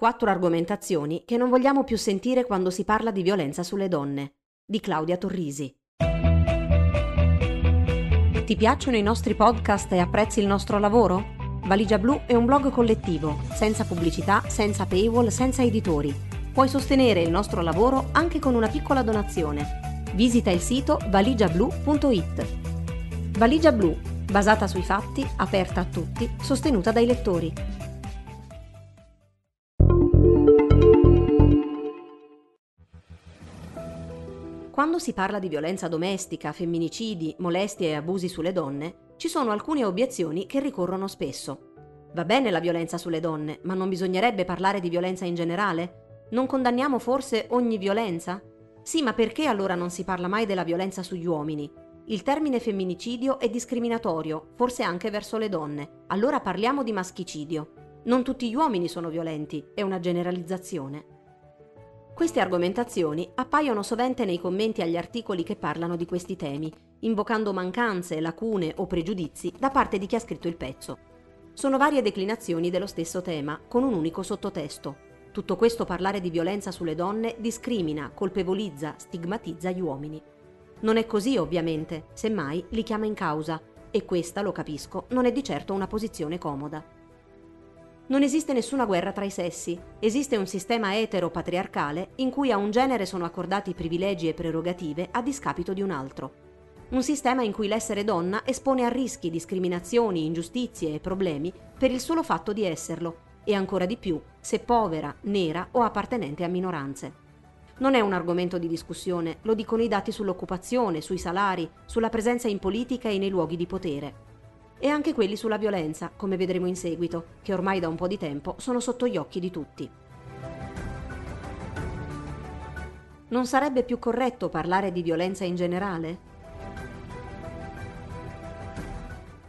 Quattro argomentazioni che non vogliamo più sentire quando si parla di violenza sulle donne. Di Claudia Torrisi. Ti piacciono i nostri podcast e apprezzi il nostro lavoro? Valigia Blu è un blog collettivo, senza pubblicità, senza paywall, senza editori. Puoi sostenere il nostro lavoro anche con una piccola donazione. Visita il sito valigiablu.it. Valigia Blu, basata sui fatti, aperta a tutti, sostenuta dai lettori. Quando si parla di violenza domestica, femminicidi, molestie e abusi sulle donne, ci sono alcune obiezioni che ricorrono spesso. Va bene la violenza sulle donne, ma non bisognerebbe parlare di violenza in generale? Non condanniamo forse ogni violenza? Sì, ma perché allora non si parla mai della violenza sugli uomini? Il termine femminicidio è discriminatorio, forse anche verso le donne. Allora parliamo di maschicidio. Non tutti gli uomini sono violenti, è una generalizzazione. Queste argomentazioni appaiono sovente nei commenti agli articoli che parlano di questi temi, invocando mancanze, lacune o pregiudizi da parte di chi ha scritto il pezzo. Sono varie declinazioni dello stesso tema, con un unico sottotesto. Tutto questo parlare di violenza sulle donne discrimina, colpevolizza, stigmatizza gli uomini. Non è così, ovviamente, semmai li chiama in causa, e questa, lo capisco, non è di certo una posizione comoda. Non esiste nessuna guerra tra i sessi, esiste un sistema etero-patriarcale in cui a un genere sono accordati privilegi e prerogative a discapito di un altro. Un sistema in cui l'essere donna espone a rischi, discriminazioni, ingiustizie e problemi per il solo fatto di esserlo, e ancora di più se povera, nera o appartenente a minoranze. Non è un argomento di discussione, lo dicono i dati sull'occupazione, sui salari, sulla presenza in politica e nei luoghi di potere e anche quelli sulla violenza, come vedremo in seguito, che ormai da un po' di tempo sono sotto gli occhi di tutti. Non sarebbe più corretto parlare di violenza in generale?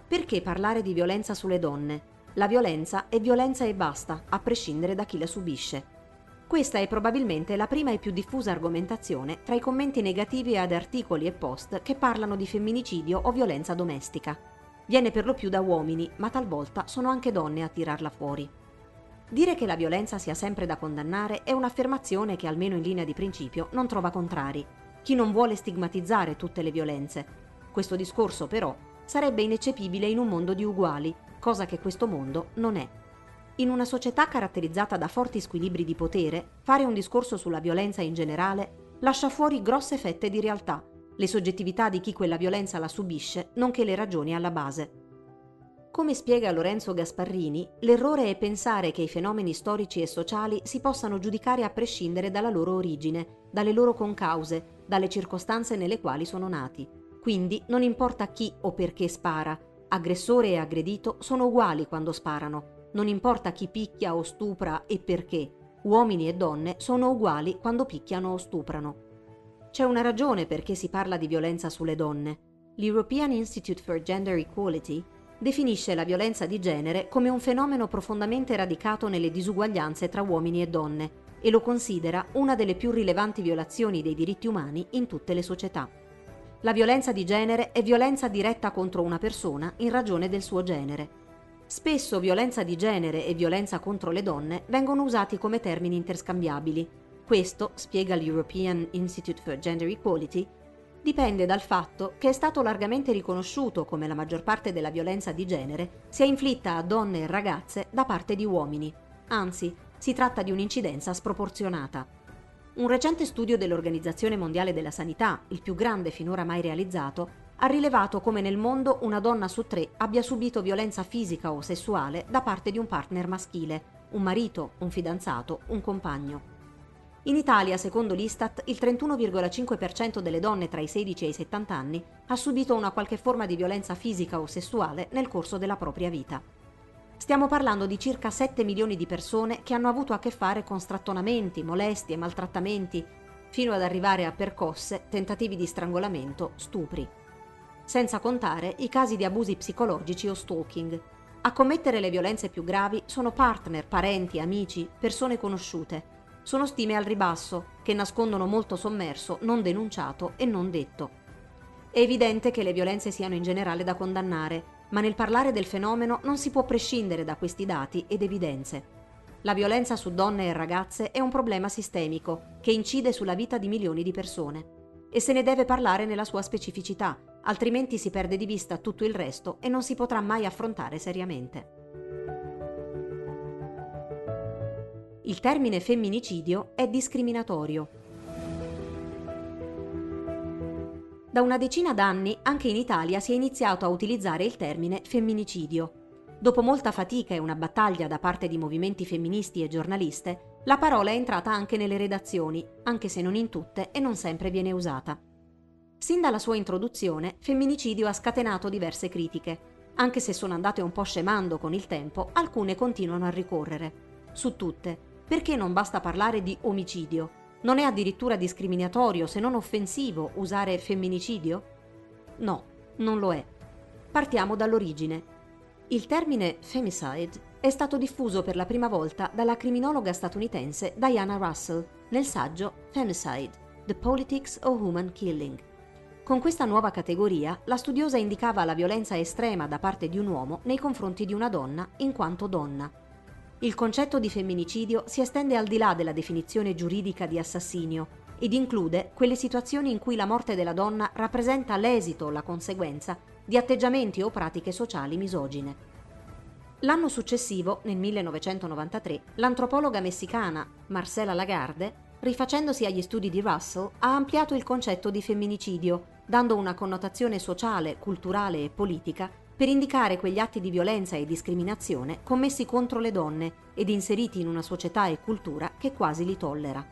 Perché parlare di violenza sulle donne? La violenza è violenza e basta, a prescindere da chi la subisce. Questa è probabilmente la prima e più diffusa argomentazione tra i commenti negativi ad articoli e post che parlano di femminicidio o violenza domestica. Viene per lo più da uomini, ma talvolta sono anche donne a tirarla fuori. Dire che la violenza sia sempre da condannare è un'affermazione che, almeno in linea di principio, non trova contrari. Chi non vuole stigmatizzare tutte le violenze. Questo discorso, però, sarebbe ineccepibile in un mondo di uguali, cosa che questo mondo non è. In una società caratterizzata da forti squilibri di potere, fare un discorso sulla violenza in generale lascia fuori grosse fette di realtà le soggettività di chi quella violenza la subisce, nonché le ragioni alla base. Come spiega Lorenzo Gasparrini, l'errore è pensare che i fenomeni storici e sociali si possano giudicare a prescindere dalla loro origine, dalle loro concause, dalle circostanze nelle quali sono nati. Quindi non importa chi o perché spara, aggressore e aggredito sono uguali quando sparano, non importa chi picchia o stupra e perché, uomini e donne sono uguali quando picchiano o stuprano. C'è una ragione perché si parla di violenza sulle donne. L'European Institute for Gender Equality definisce la violenza di genere come un fenomeno profondamente radicato nelle disuguaglianze tra uomini e donne e lo considera una delle più rilevanti violazioni dei diritti umani in tutte le società. La violenza di genere è violenza diretta contro una persona in ragione del suo genere. Spesso violenza di genere e violenza contro le donne vengono usati come termini interscambiabili, questo, spiega l'European Institute for Gender Equality, dipende dal fatto che è stato largamente riconosciuto come la maggior parte della violenza di genere sia inflitta a donne e ragazze da parte di uomini. Anzi, si tratta di un'incidenza sproporzionata. Un recente studio dell'Organizzazione Mondiale della Sanità, il più grande finora mai realizzato, ha rilevato come nel mondo una donna su tre abbia subito violenza fisica o sessuale da parte di un partner maschile, un marito, un fidanzato, un compagno. In Italia, secondo l'Istat, il 31,5% delle donne tra i 16 e i 70 anni ha subito una qualche forma di violenza fisica o sessuale nel corso della propria vita. Stiamo parlando di circa 7 milioni di persone che hanno avuto a che fare con strattonamenti, molestie, maltrattamenti, fino ad arrivare a percosse, tentativi di strangolamento, stupri. Senza contare i casi di abusi psicologici o stalking. A commettere le violenze più gravi sono partner, parenti, amici, persone conosciute sono stime al ribasso, che nascondono molto sommerso, non denunciato e non detto. È evidente che le violenze siano in generale da condannare, ma nel parlare del fenomeno non si può prescindere da questi dati ed evidenze. La violenza su donne e ragazze è un problema sistemico che incide sulla vita di milioni di persone e se ne deve parlare nella sua specificità, altrimenti si perde di vista tutto il resto e non si potrà mai affrontare seriamente. Il termine femminicidio è discriminatorio. Da una decina d'anni anche in Italia si è iniziato a utilizzare il termine femminicidio. Dopo molta fatica e una battaglia da parte di movimenti femministi e giornaliste, la parola è entrata anche nelle redazioni, anche se non in tutte e non sempre viene usata. Sin dalla sua introduzione, femminicidio ha scatenato diverse critiche. Anche se sono andate un po' scemando con il tempo, alcune continuano a ricorrere. Su tutte, perché non basta parlare di omicidio? Non è addirittura discriminatorio, se non offensivo, usare femminicidio? No, non lo è. Partiamo dall'origine. Il termine femicide è stato diffuso per la prima volta dalla criminologa statunitense Diana Russell nel saggio Femicide, The Politics of Human Killing con questa nuova categoria, la studiosa indicava la violenza estrema da parte di un uomo nei confronti di una donna in quanto donna. Il concetto di femminicidio si estende al di là della definizione giuridica di assassinio ed include quelle situazioni in cui la morte della donna rappresenta l'esito o la conseguenza di atteggiamenti o pratiche sociali misogine. L'anno successivo, nel 1993, l'antropologa messicana Marcela Lagarde rifacendosi agli studi di Russell, ha ampliato il concetto di femminicidio, dando una connotazione sociale, culturale e politica per indicare quegli atti di violenza e discriminazione commessi contro le donne ed inseriti in una società e cultura che quasi li tollera.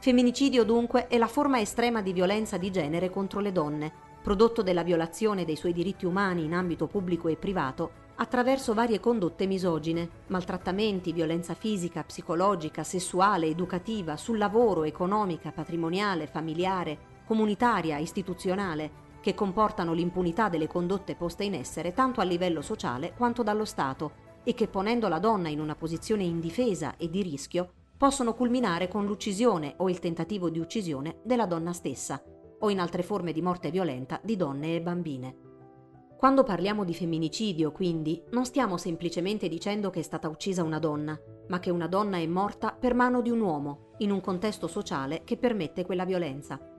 Femminicidio dunque è la forma estrema di violenza di genere contro le donne, prodotto della violazione dei suoi diritti umani in ambito pubblico e privato attraverso varie condotte misogine, maltrattamenti, violenza fisica, psicologica, sessuale, educativa, sul lavoro, economica, patrimoniale, familiare, comunitaria, istituzionale, che comportano l'impunità delle condotte poste in essere tanto a livello sociale quanto dallo Stato e che ponendo la donna in una posizione indifesa e di rischio possono culminare con l'uccisione o il tentativo di uccisione della donna stessa o in altre forme di morte violenta di donne e bambine. Quando parliamo di femminicidio, quindi, non stiamo semplicemente dicendo che è stata uccisa una donna, ma che una donna è morta per mano di un uomo, in un contesto sociale che permette quella violenza.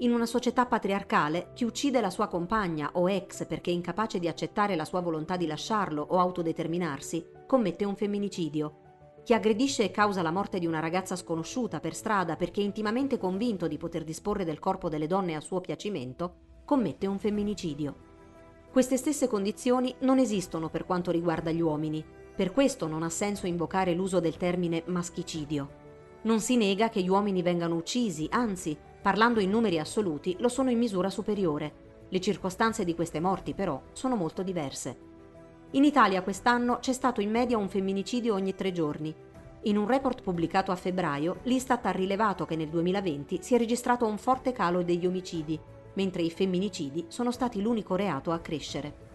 In una società patriarcale, chi uccide la sua compagna o ex perché è incapace di accettare la sua volontà di lasciarlo o autodeterminarsi, commette un femminicidio. Chi aggredisce e causa la morte di una ragazza sconosciuta per strada perché è intimamente convinto di poter disporre del corpo delle donne a suo piacimento, commette un femminicidio. Queste stesse condizioni non esistono per quanto riguarda gli uomini, per questo non ha senso invocare l'uso del termine maschicidio. Non si nega che gli uomini vengano uccisi, anzi, parlando in numeri assoluti, lo sono in misura superiore. Le circostanze di queste morti, però, sono molto diverse. In Italia quest'anno c'è stato in media un femminicidio ogni tre giorni. In un report pubblicato a febbraio, l'Istat ha rilevato che nel 2020 si è registrato un forte calo degli omicidi, mentre i femminicidi sono stati l'unico reato a crescere.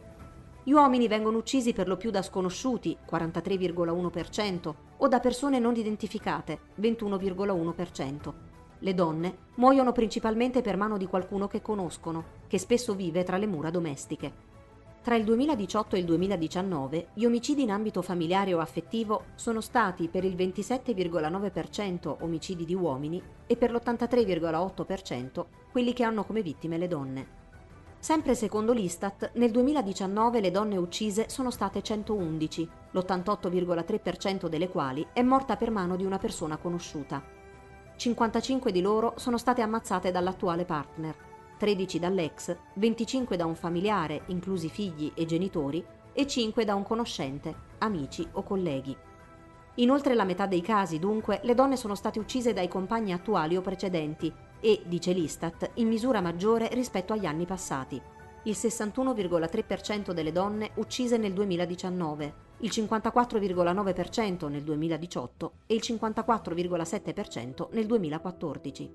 Gli uomini vengono uccisi per lo più da sconosciuti, 43,1%, o da persone non identificate, 21,1%. Le donne muoiono principalmente per mano di qualcuno che conoscono, che spesso vive tra le mura domestiche. Tra il 2018 e il 2019 gli omicidi in ambito familiare o affettivo sono stati per il 27,9% omicidi di uomini e per l'83,8% quelli che hanno come vittime le donne. Sempre secondo l'Istat, nel 2019 le donne uccise sono state 111, l'88,3% delle quali è morta per mano di una persona conosciuta. 55 di loro sono state ammazzate dall'attuale partner 13 dall'ex, 25 da un familiare, inclusi figli e genitori, e 5 da un conoscente, amici o colleghi. In oltre la metà dei casi, dunque, le donne sono state uccise dai compagni attuali o precedenti e, dice l'Istat, in misura maggiore rispetto agli anni passati. Il 61,3% delle donne uccise nel 2019, il 54,9% nel 2018 e il 54,7% nel 2014.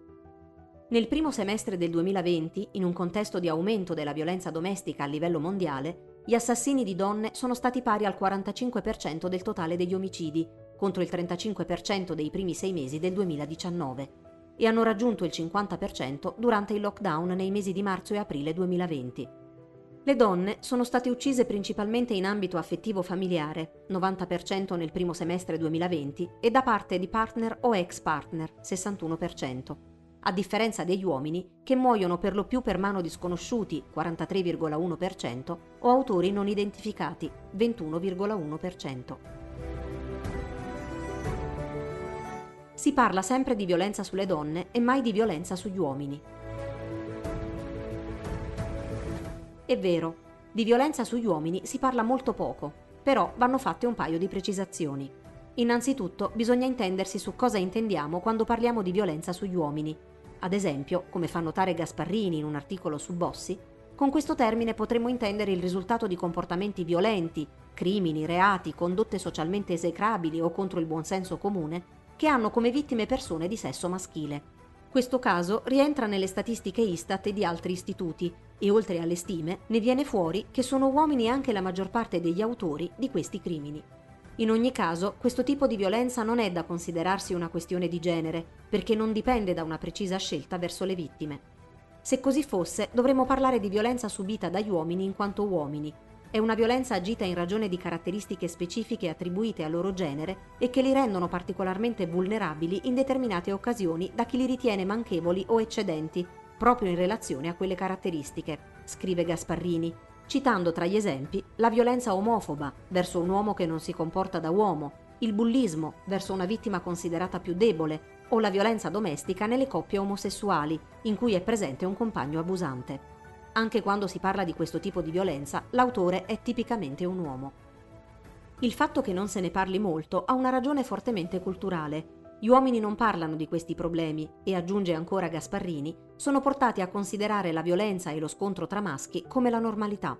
Nel primo semestre del 2020, in un contesto di aumento della violenza domestica a livello mondiale, gli assassini di donne sono stati pari al 45% del totale degli omicidi, contro il 35% dei primi sei mesi del 2019, e hanno raggiunto il 50% durante il lockdown nei mesi di marzo e aprile 2020. Le donne sono state uccise principalmente in ambito affettivo familiare, 90% nel primo semestre 2020, e da parte di partner o ex partner, 61%, a differenza degli uomini che muoiono per lo più per mano di sconosciuti, 43,1%, o autori non identificati, 21,1%. Si parla sempre di violenza sulle donne e mai di violenza sugli uomini. È vero, di violenza sugli uomini si parla molto poco, però vanno fatte un paio di precisazioni. Innanzitutto bisogna intendersi su cosa intendiamo quando parliamo di violenza sugli uomini. Ad esempio, come fa notare Gasparrini in un articolo su Bossi, con questo termine potremmo intendere il risultato di comportamenti violenti, crimini, reati, condotte socialmente esecrabili o contro il buonsenso comune, che hanno come vittime persone di sesso maschile. Questo caso rientra nelle statistiche Istat e di altri istituti e oltre alle stime ne viene fuori che sono uomini anche la maggior parte degli autori di questi crimini. In ogni caso, questo tipo di violenza non è da considerarsi una questione di genere, perché non dipende da una precisa scelta verso le vittime. Se così fosse, dovremmo parlare di violenza subita dagli uomini in quanto uomini, è una violenza agita in ragione di caratteristiche specifiche attribuite al loro genere e che li rendono particolarmente vulnerabili in determinate occasioni da chi li ritiene manchevoli o eccedenti, proprio in relazione a quelle caratteristiche, scrive Gasparrini, citando tra gli esempi la violenza omofoba verso un uomo che non si comporta da uomo, il bullismo verso una vittima considerata più debole o la violenza domestica nelle coppie omosessuali, in cui è presente un compagno abusante. Anche quando si parla di questo tipo di violenza, l'autore è tipicamente un uomo. Il fatto che non se ne parli molto ha una ragione fortemente culturale. Gli uomini non parlano di questi problemi e, aggiunge ancora Gasparrini, sono portati a considerare la violenza e lo scontro tra maschi come la normalità.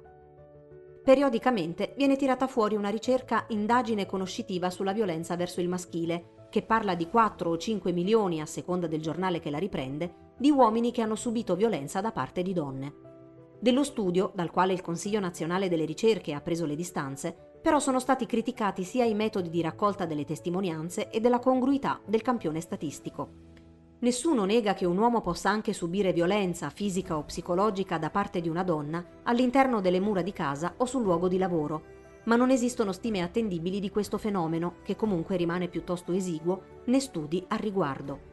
Periodicamente viene tirata fuori una ricerca indagine conoscitiva sulla violenza verso il maschile, che parla di 4 o 5 milioni, a seconda del giornale che la riprende, di uomini che hanno subito violenza da parte di donne. Dello studio, dal quale il Consiglio nazionale delle ricerche ha preso le distanze, però sono stati criticati sia i metodi di raccolta delle testimonianze e della congruità del campione statistico. Nessuno nega che un uomo possa anche subire violenza fisica o psicologica da parte di una donna all'interno delle mura di casa o sul luogo di lavoro, ma non esistono stime attendibili di questo fenomeno, che comunque rimane piuttosto esiguo, né studi al riguardo.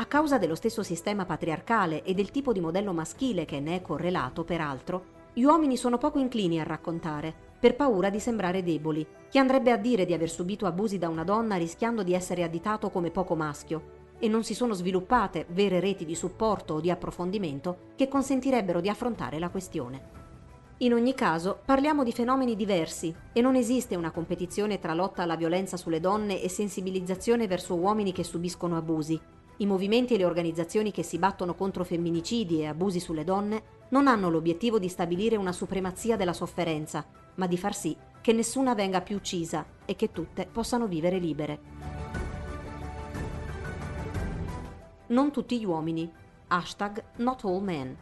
A causa dello stesso sistema patriarcale e del tipo di modello maschile che ne è correlato, peraltro, gli uomini sono poco inclini a raccontare, per paura di sembrare deboli. Chi andrebbe a dire di aver subito abusi da una donna rischiando di essere additato come poco maschio? E non si sono sviluppate vere reti di supporto o di approfondimento che consentirebbero di affrontare la questione. In ogni caso, parliamo di fenomeni diversi e non esiste una competizione tra lotta alla violenza sulle donne e sensibilizzazione verso uomini che subiscono abusi, i movimenti e le organizzazioni che si battono contro femminicidi e abusi sulle donne non hanno l'obiettivo di stabilire una supremazia della sofferenza, ma di far sì che nessuna venga più uccisa e che tutte possano vivere libere. Non tutti gli uomini. Hashtag not all men.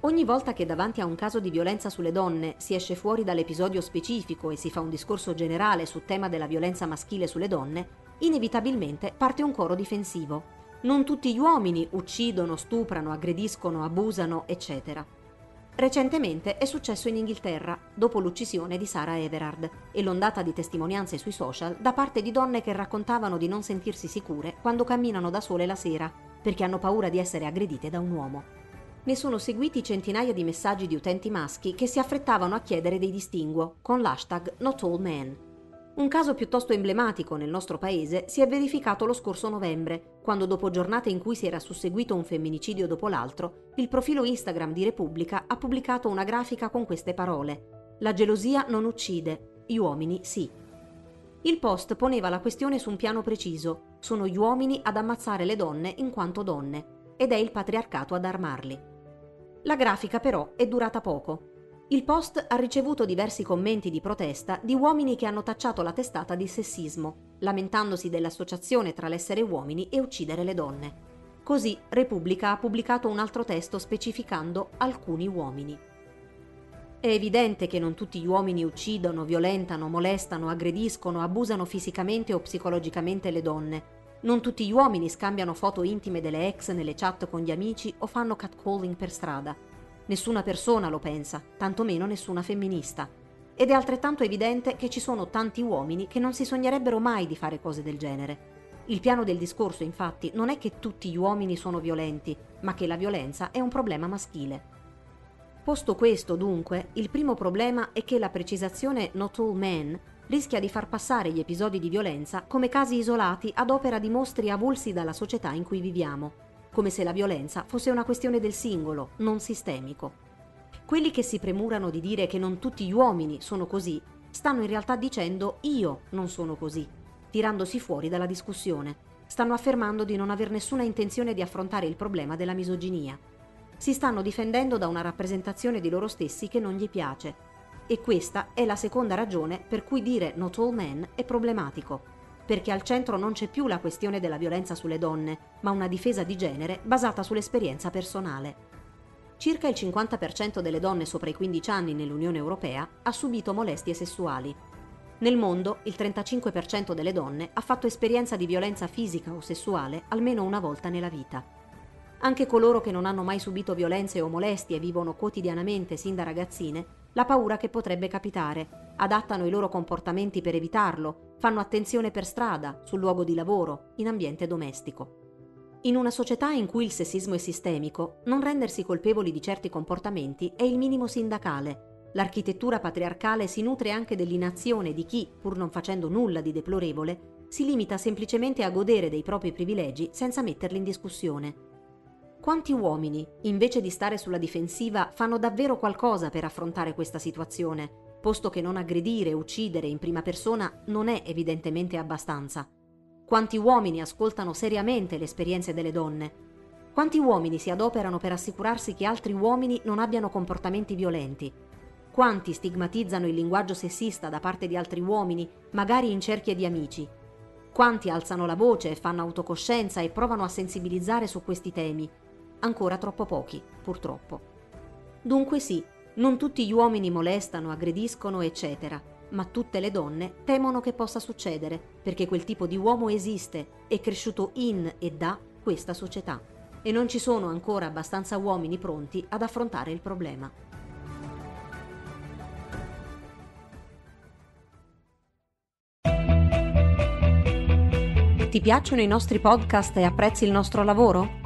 Ogni volta che davanti a un caso di violenza sulle donne si esce fuori dall'episodio specifico e si fa un discorso generale sul tema della violenza maschile sulle donne, inevitabilmente parte un coro difensivo. Non tutti gli uomini uccidono, stuprano, aggrediscono, abusano, eccetera. Recentemente è successo in Inghilterra, dopo l'uccisione di Sara Everard e l'ondata di testimonianze sui social da parte di donne che raccontavano di non sentirsi sicure quando camminano da sole la sera, perché hanno paura di essere aggredite da un uomo. Ne sono seguiti centinaia di messaggi di utenti maschi che si affrettavano a chiedere dei distinguo, con l'hashtag NotAllMen. Un caso piuttosto emblematico nel nostro paese si è verificato lo scorso novembre, quando dopo giornate in cui si era susseguito un femminicidio dopo l'altro, il profilo Instagram di Repubblica ha pubblicato una grafica con queste parole. La gelosia non uccide, gli uomini sì. Il post poneva la questione su un piano preciso. Sono gli uomini ad ammazzare le donne in quanto donne, ed è il patriarcato ad armarli. La grafica però è durata poco. Il post ha ricevuto diversi commenti di protesta di uomini che hanno tacciato la testata di sessismo, lamentandosi dell'associazione tra l'essere uomini e uccidere le donne. Così Repubblica ha pubblicato un altro testo specificando alcuni uomini. È evidente che non tutti gli uomini uccidono, violentano, molestano, aggrediscono, abusano fisicamente o psicologicamente le donne, Non tutti gli uomini scambiano foto intime delle ex nelle chat con gli amici o fanno catcalling per strada. Nessuna persona lo pensa, tantomeno nessuna femminista. Ed è altrettanto evidente che ci sono tanti uomini che non si sognerebbero mai di fare cose del genere. Il piano del discorso, infatti, non è che tutti gli uomini sono violenti, ma che la violenza è un problema maschile. Posto questo, dunque, il primo problema è che la precisazione not all men rischia di far passare gli episodi di violenza come casi isolati ad opera di mostri avulsi dalla società in cui viviamo, come se la violenza fosse una questione del singolo, non sistemico. Quelli che si premurano di dire che non tutti gli uomini sono così, stanno in realtà dicendo io non sono così, tirandosi fuori dalla discussione. Stanno affermando di non aver nessuna intenzione di affrontare il problema della misoginia si stanno difendendo da una rappresentazione di loro stessi che non gli piace. E questa è la seconda ragione per cui dire not all men è problematico, perché al centro non c'è più la questione della violenza sulle donne, ma una difesa di genere basata sull'esperienza personale. Circa il 50% delle donne sopra i 15 anni nell'Unione Europea ha subito molestie sessuali. Nel mondo il 35% delle donne ha fatto esperienza di violenza fisica o sessuale almeno una volta nella vita. Anche coloro che non hanno mai subito violenze o molestie vivono quotidianamente sin da ragazzine la paura che potrebbe capitare, adattano i loro comportamenti per evitarlo, fanno attenzione per strada, sul luogo di lavoro, in ambiente domestico. In una società in cui il sessismo è sistemico, non rendersi colpevoli di certi comportamenti è il minimo sindacale. L'architettura patriarcale si nutre anche dell'inazione di chi, pur non facendo nulla di deplorevole, si limita semplicemente a godere dei propri privilegi senza metterli in discussione. Quanti uomini, invece di stare sulla difensiva, fanno davvero qualcosa per affrontare questa situazione, posto che non aggredire uccidere in prima persona non è evidentemente abbastanza? Quanti uomini ascoltano seriamente le esperienze delle donne? Quanti uomini si adoperano per assicurarsi che altri uomini non abbiano comportamenti violenti? Quanti stigmatizzano il linguaggio sessista da parte di altri uomini, magari in cerchie di amici? Quanti alzano la voce, fanno autocoscienza e provano a sensibilizzare su questi temi? Ancora troppo pochi, purtroppo. Dunque sì, non tutti gli uomini molestano, aggrediscono, eccetera, ma tutte le donne temono che possa succedere, perché quel tipo di uomo esiste, è cresciuto in e da questa società, e non ci sono ancora abbastanza uomini pronti ad affrontare il problema. Ti piacciono i nostri podcast e apprezzi il nostro lavoro?